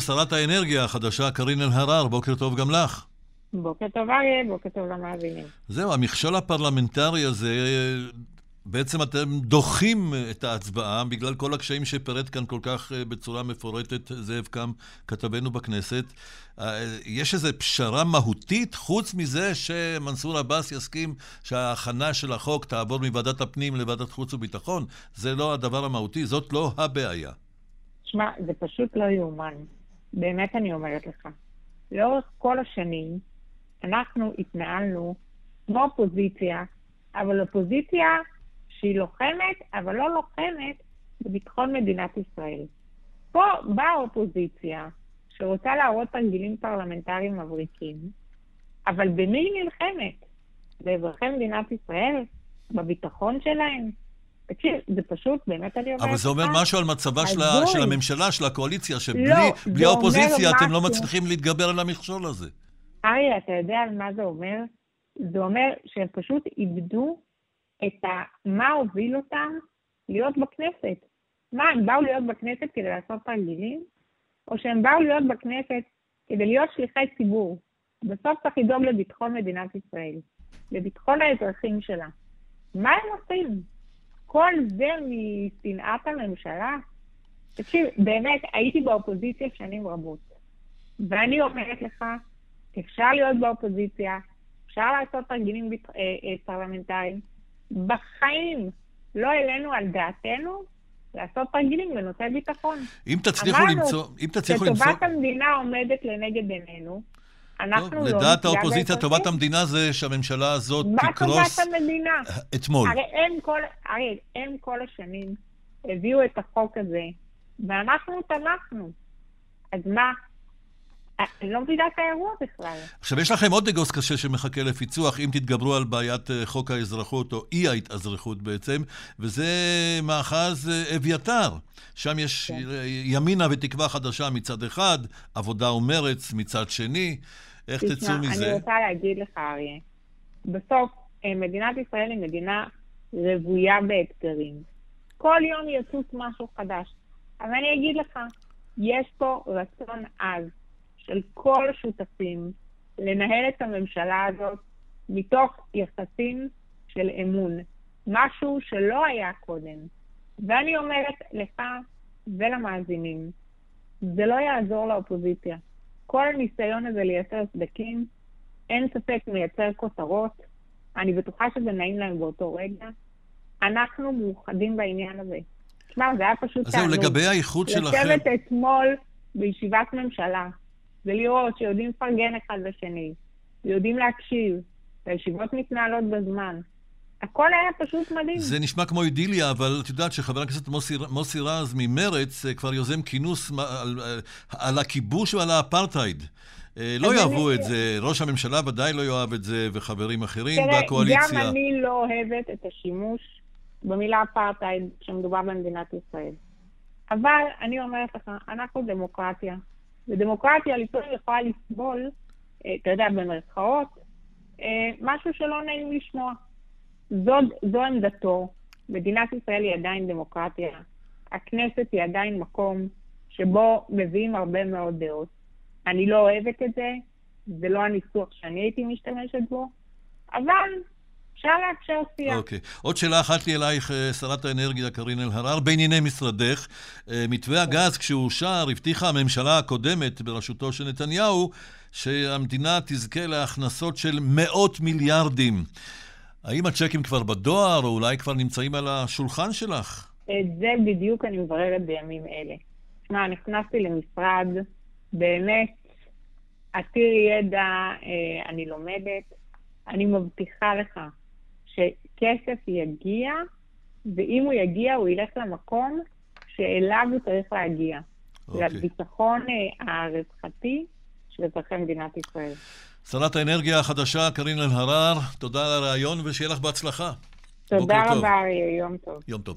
שרת האנרגיה החדשה, קארין אלהרר, בוקר טוב גם לך. בוקר טוב אריה, בוקר טוב למאזינים. זהו, המכשול הפרלמנטרי הזה, בעצם אתם דוחים את ההצבעה בגלל כל הקשיים שפירט כאן כל כך בצורה מפורטת זאב קם, כתבנו בכנסת. יש איזו פשרה מהותית, חוץ מזה שמנסור עבאס יסכים שההכנה של החוק תעבור מוועדת הפנים לוועדת חוץ וביטחון? זה לא הדבר המהותי, זאת לא הבעיה. שמע, זה פשוט לא יאומן. באמת אני אומרת לך. לאורך כל השנים אנחנו התנהלנו כמו אופוזיציה, אבל אופוזיציה שהיא לוחמת, אבל לא לוחמת בביטחון מדינת ישראל. פה באה אופוזיציה שרוצה להראות תרגילים פרלמנטריים מבריקים, אבל במי היא נלחמת? באזרחי מדינת ישראל? בביטחון שלהם? תקשיב, זה פשוט, באמת אני אומרת לך... אבל זה אומר משהו על מצבה של, של הממשלה, של הקואליציה, שבלי לא, האופוזיציה אתם לא מצליחים להתגבר על המכשול הזה. אריה, אתה יודע על מה זה אומר? זה אומר שהם פשוט איבדו את ה... מה הוביל אותם להיות בכנסת. מה, הם באו להיות בכנסת כדי לעשות תרגילים? או שהם באו להיות בכנסת כדי להיות שליחי ציבור? בסוף צריך לדאוג לביטחון מדינת ישראל, לביטחון האזרחים שלה. מה הם עושים? כל זה משנאת הממשלה? תקשיב, באמת, הייתי באופוזיציה שנים רבות, ואני אומרת לך, אפשר להיות באופוזיציה, אפשר לעשות תרגילים אה, אה, פרלמנטריים. בחיים לא העלינו על דעתנו לעשות תרגילים בנושא ביטחון. אם תצליחו למצוא... אם תצליחו למצוא... שטובת המדינה עומדת לנגד עינינו, אנחנו טוב, לא... לדעת האופוזיציה, טובת המדינה זה שהממשלה הזאת תקרוס... מה טובת המדינה? אתמול. הרי הם כל, הרי הם כל השנים הביאו את החוק הזה, ואנחנו תמכנו. אז מה? אני לא מבינה את האירוע בכלל. עכשיו, יש לכם עוד אגוס קשה שמחכה לפיצוח, אם תתגברו על בעיית אה, חוק האזרחות, או אי ההתאזרחות בעצם, וזה מאחז אה, אביתר. שם יש כן. ימינה ותקווה חדשה מצד אחד, עבודה ומרץ מצד שני. איך תצאו מזה? אני רוצה להגיד לך, אריה, בסוף אה, מדינת ישראל היא מדינה רוויה באתגרים. כל יום יצוץ משהו חדש. אבל אני אגיד לך, יש פה רצון עז של כל השותפים לנהל את הממשלה הזאת מתוך יחסים של אמון, משהו שלא היה קודם. ואני אומרת לך ולמאזינים, זה לא יעזור לאופוזיציה. כל הניסיון הזה לייצר סדקים, אין ספק מייצר כותרות, אני בטוחה שזה נעים להם באותו רגע. אנחנו מאוחדים בעניין הזה. תשמע, זה היה פשוט תענוג. אז זהו, לגבי האיחוד שלכם... לשבת אתמול בישיבת ממשלה, ולראות שיודעים לפרגן אחד לשני, ויודעים להקשיב, והישיבות מתנהלות בזמן. הכל היה פשוט מדהים. זה נשמע כמו אידיליה, אבל את יודעת שחבר הכנסת מוסי, מוסי רז ממרץ אה, כבר יוזם כינוס על, אה, על הכיבוש ועל האפרטהייד. אה, לא יאהבו אני... את זה, ראש הממשלה ודאי לא יאהב את זה, וחברים אחרים תראה, בקואליציה. גם אני לא אוהבת את השימוש במילה אפרטהייד כשמדובר במדינת ישראל. אבל אני אומרת לך, אנחנו דמוקרטיה. ודמוקרטיה לפעמים יכולה לסבול, אתה יודע, במרכאות, משהו שלא נעים לשמוע. זו, זו עמדתו. מדינת ישראל היא עדיין דמוקרטיה. הכנסת היא עדיין מקום שבו מביאים הרבה מאוד דעות. אני לא אוהבת את זה, זה לא הניסוח שאני הייתי משתמשת בו, אבל אפשר לאפשר שיח. אוקיי. עוד שאלה אחת לי אלייך, אה, שרת האנרגיה קארין אלהרר, בענייני משרדך. אה, מתווה הגז, כשהוא אושר, הבטיחה הממשלה הקודמת בראשותו של נתניהו, שהמדינה תזכה להכנסות של מאות מיליארדים. האם הצ'קים כבר בדואר, או אולי כבר נמצאים על השולחן שלך? את זה בדיוק אני מבררת בימים אלה. תשמע, נכנסתי למשרד באמת עתיר ידע, אה, אני לומדת. אני מבטיחה לך שכסף יגיע, ואם הוא יגיע, הוא ילך למקום שאליו הוא צריך להגיע. Okay. אוקיי. לביטחון אה, הרווחתי של אזרחי מדינת ישראל. שרת האנרגיה החדשה, קארין אלהרר, תודה על הרעיון ושיהיה לך בהצלחה. תודה רבה, יום טוב. יום טוב.